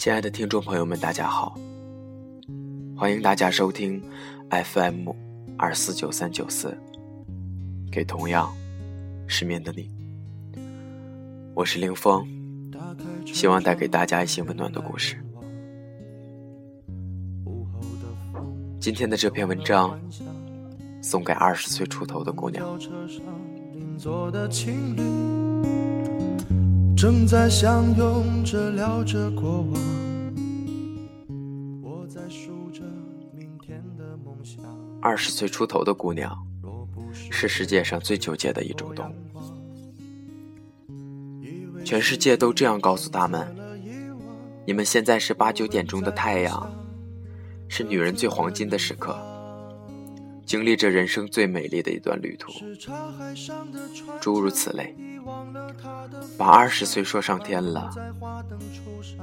亲爱的听众朋友们，大家好，欢迎大家收听 FM 二四九三九四，给同样失眠的你，我是凌峰，希望带给大家一些温暖的故事。今天的这篇文章送给二十岁出头的姑娘。正在相拥着聊着过往，我在数着明天的梦想。二十岁出头的姑娘，是世界上最纠结的一种动物。全世界都这样告诉他们：你们现在是八九点钟的太阳，是女人最黄金的时刻，经历着人生最美丽的一段旅途。诸如此类。把二十岁说上天了，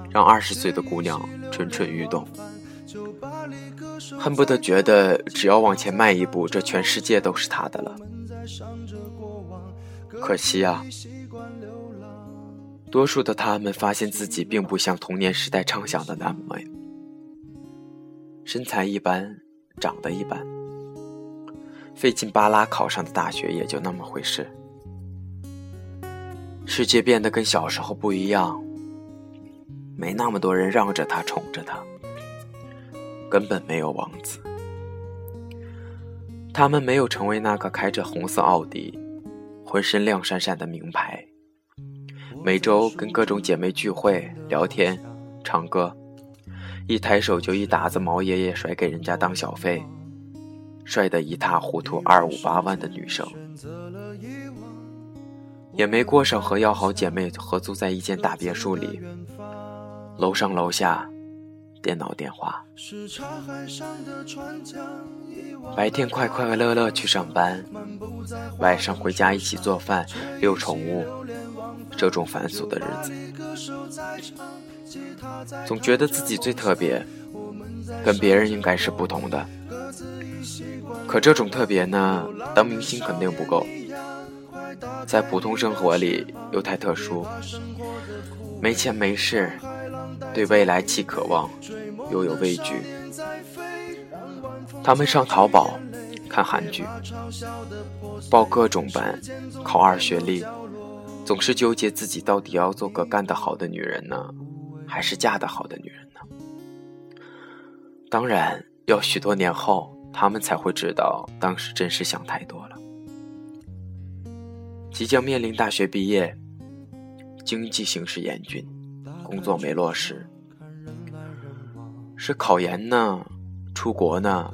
让二十岁的姑娘蠢蠢欲动，恨不得觉得只要往前迈一步，这全世界都是她的了。可惜啊，多数的他们发现自己并不像童年时代畅想的那么，身材一般，长得一般，费劲巴拉考上的大学也就那么回事。世界变得跟小时候不一样，没那么多人让着他、宠着他，根本没有王子。他们没有成为那个开着红色奥迪、浑身亮闪闪的名牌，每周跟各种姐妹聚会、聊天、唱歌，一抬手就一沓子毛爷爷甩给人家当小费，帅得一塌糊涂二五八万的女生。也没过上和要好姐妹合租在一间大别墅里，楼上楼下，电脑电话，白天快快乐乐去上班，晚上回家一起做饭、遛宠物，这种繁琐的日子，总觉得自己最特别，跟别人应该是不同的。可这种特别呢，当明星肯定不够。在普通生活里又太特殊，没钱没势，对未来既渴望又有畏惧。他们上淘宝看韩剧，报各种班，考二学历，总是纠结自己到底要做个干得好的女人呢，还是嫁得好的女人呢？当然，要许多年后，他们才会知道，当时真是想太多了。即将面临大学毕业，经济形势严峻，工作没落实，是考研呢，出国呢，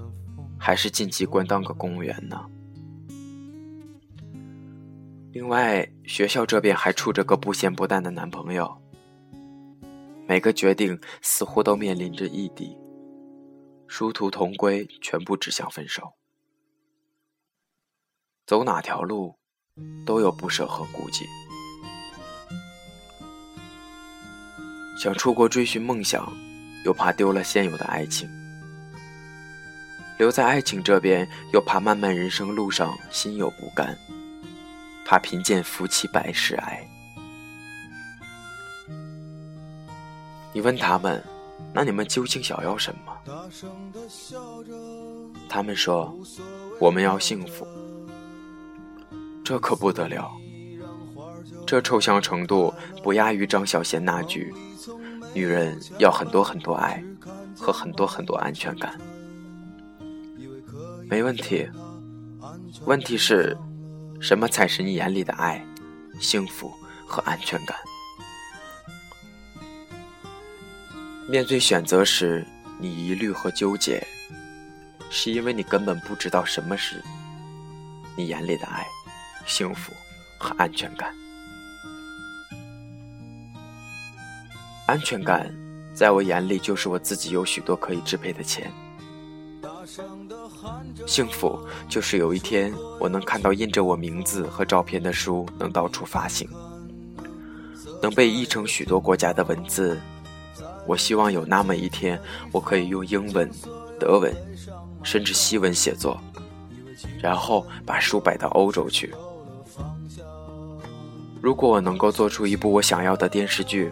还是进机关当个公务员呢？另外，学校这边还处着个不咸不淡的男朋友，每个决定似乎都面临着异地，殊途同归，全部指向分手，走哪条路？都有不舍和顾忌，想出国追寻梦想，又怕丢了现有的爱情；留在爱情这边，又怕漫漫人生路上心有不甘，怕贫贱夫妻百事哀。你问他们，那你们究竟想要什么？他们说，我们要幸福。这可不得了，这抽象程度不亚于张小娴那句：“女人要很多很多爱和很多很多安全感。”没问题，问题是，什么才是你眼里的爱、幸福和安全感？面对选择时，你疑虑和纠结，是因为你根本不知道什么是你眼里的爱。幸福和安全感，安全感在我眼里就是我自己有许多可以支配的钱。幸福就是有一天我能看到印着我名字和照片的书能到处发行，能被译成许多国家的文字。我希望有那么一天，我可以用英文、德文，甚至西文写作，然后把书摆到欧洲去。如果我能够做出一部我想要的电视剧，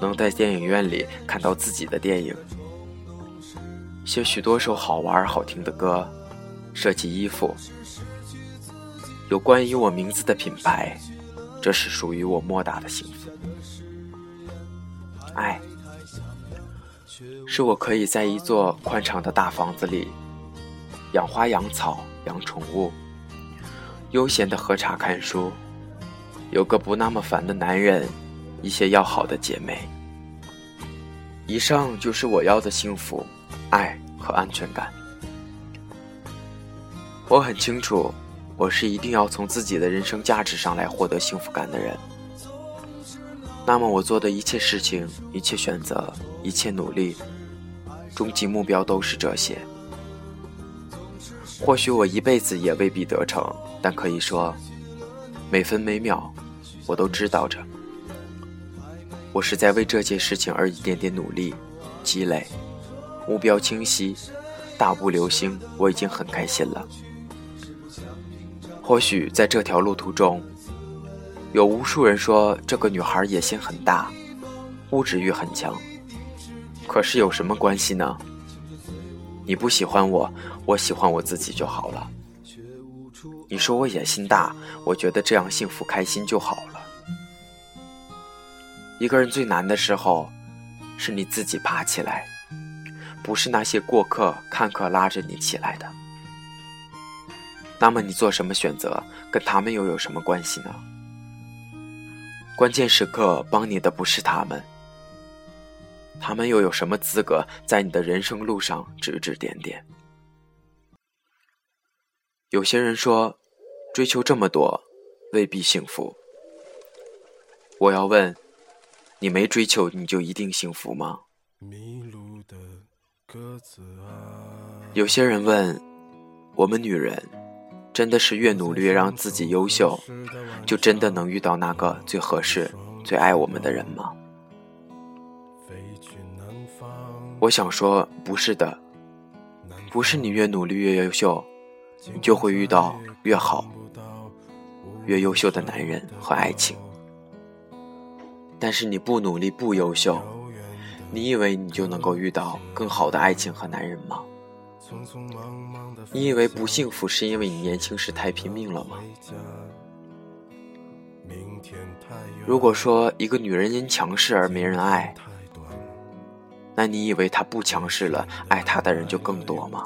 能在电影院里看到自己的电影，写许多首好玩好听的歌，设计衣服，有关于我名字的品牌，这是属于我莫大的幸福。爱，是我可以在一座宽敞的大房子里养花养草养宠物，悠闲的喝茶看书，有个不那么烦的男人。一些要好的姐妹。以上就是我要的幸福、爱和安全感。我很清楚，我是一定要从自己的人生价值上来获得幸福感的人。那么，我做的一切事情、一切选择、一切努力，终极目标都是这些。或许我一辈子也未必得逞，但可以说，每分每秒，我都知道着。我是在为这件事情而一点点努力、积累，目标清晰，大步流星，我已经很开心了。或许在这条路途中，有无数人说这个女孩野心很大，物质欲很强。可是有什么关系呢？你不喜欢我，我喜欢我自己就好了。你说我野心大，我觉得这样幸福开心就好了。一个人最难的时候，是你自己爬起来，不是那些过客、看客拉着你起来的。那么你做什么选择，跟他们又有什么关系呢？关键时刻帮你的不是他们，他们又有什么资格在你的人生路上指指点点？有些人说，追求这么多，未必幸福。我要问。你没追求，你就一定幸福吗？有些人问，我们女人真的是越努力让自己优秀，就真的能遇到那个最合适、最爱我们的人吗？我想说，不是的，不是你越努力越优秀，你就会遇到越好、越优秀的男人和爱情。但是你不努力不优秀，你以为你就能够遇到更好的爱情和男人吗？你以为不幸福是因为你年轻时太拼命了吗？如果说一个女人因强势而没人爱，那你以为她不强势了，爱她的人就更多吗？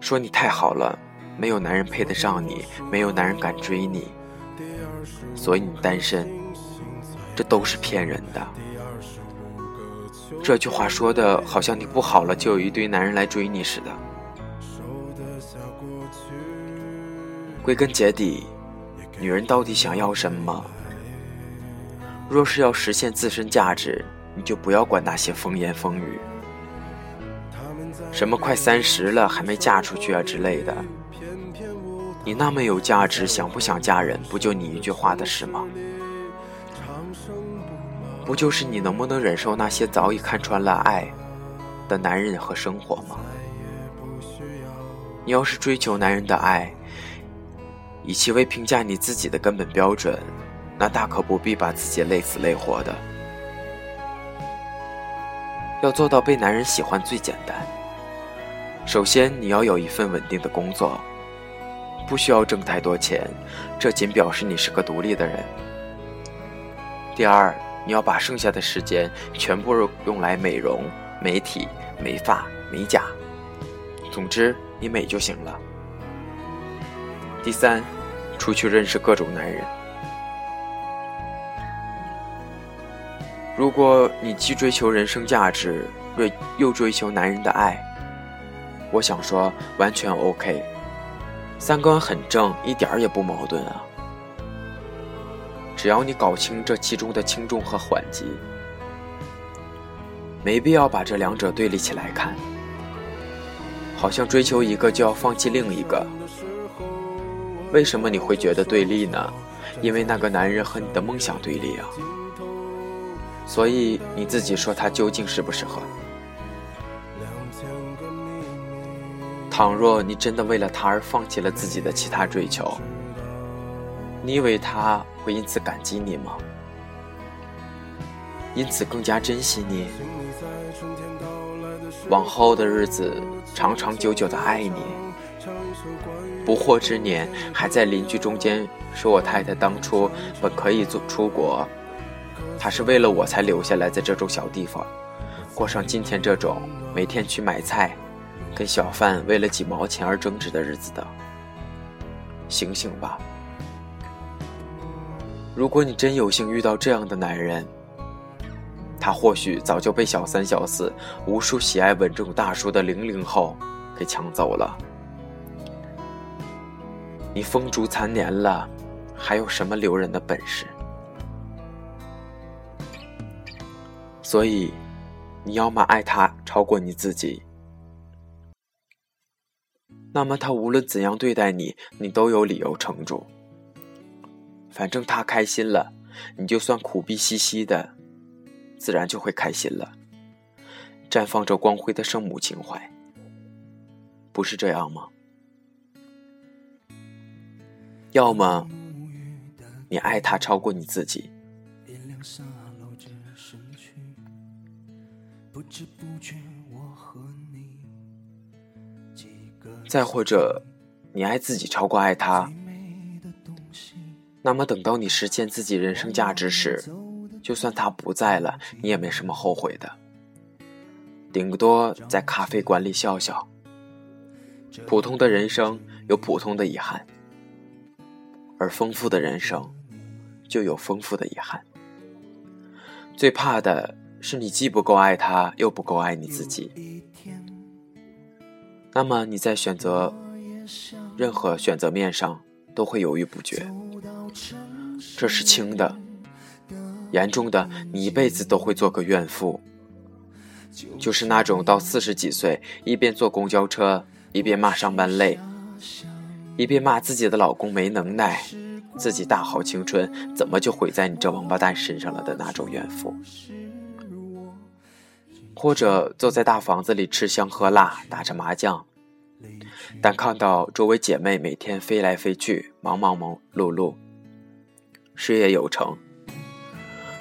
说你太好了，没有男人配得上你，没有男人敢追你。所以你单身，这都是骗人的。这句话说的好像你不好了就有一堆男人来追你似的。归根结底，女人到底想要什么？若是要实现自身价值，你就不要管那些风言风语，什么快三十了还没嫁出去啊之类的。你那么有价值，想不想嫁人？不就你一句话的事吗？不就是你能不能忍受那些早已看穿了爱的男人和生活吗？你要是追求男人的爱，以其为评价你自己的根本标准，那大可不必把自己累死累活的。要做到被男人喜欢最简单，首先你要有一份稳定的工作。不需要挣太多钱，这仅表示你是个独立的人。第二，你要把剩下的时间全部用来美容、美体、美发、美甲，总之你美就行了。第三，出去认识各种男人。如果你既追求人生价值，又又追求男人的爱，我想说完全 OK。三观很正，一点儿也不矛盾啊！只要你搞清这其中的轻重和缓急，没必要把这两者对立起来看，好像追求一个就要放弃另一个。为什么你会觉得对立呢？因为那个男人和你的梦想对立啊！所以你自己说他究竟适不适合？倘若你真的为了他而放弃了自己的其他追求，你以为他会因此感激你吗？因此更加珍惜你？往后的日子，长长久久的爱你。不惑之年，还在邻居中间说我太太当初本可以走出国，她是为了我才留下来在这种小地方，过上今天这种每天去买菜，跟小贩为了几毛钱而争执的日子的。醒醒吧！如果你真有幸遇到这样的男人，他或许早就被小三小四、无数喜爱稳重大叔的零零后给抢走了。你风烛残年了，还有什么留人的本事？所以，你要么爱他超过你自己，那么他无论怎样对待你，你都有理由撑住。反正他开心了，你就算苦逼兮兮的。自然就会开心了，绽放着光辉的圣母情怀，不是这样吗？要么你爱他超过你自己，再或者你爱自己超过爱他，那么等到你实现自己人生价值时。就算他不在了，你也没什么后悔的，顶多在咖啡馆里笑笑。普通的人生有普通的遗憾，而丰富的人生就有丰富的遗憾。最怕的是你既不够爱他，又不够爱你自己。那么你在选择任何选择面上都会犹豫不决，这是轻的。严重的，你一辈子都会做个怨妇，就是那种到四十几岁，一边坐公交车，一边骂上班累，一边骂自己的老公没能耐，自己大好青春怎么就毁在你这王八蛋身上了的那种怨妇。或者坐在大房子里吃香喝辣，打着麻将，但看到周围姐妹每天飞来飞去，忙忙忙碌碌，事业有成。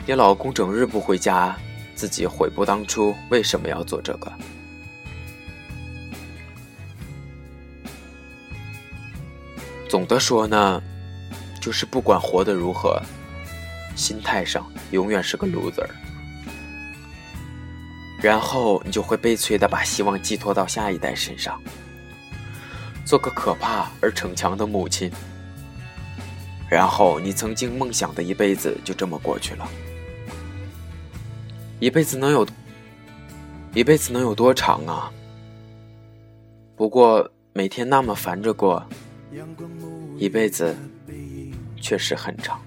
你老公整日不回家，自己悔不当初为什么要做这个。总的说呢，就是不管活得如何，心态上永远是个 loser。然后你就会悲催的把希望寄托到下一代身上，做个可怕而逞强的母亲。然后你曾经梦想的一辈子就这么过去了。一辈子能有，一辈子能有多长啊？不过每天那么烦着过，一辈子确实很长。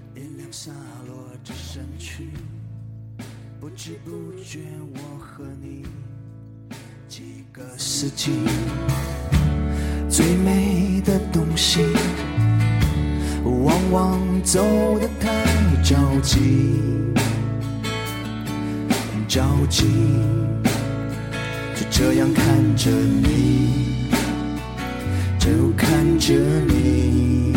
最美的东西，往走得太着急。着急，就这样看着你，就看着你。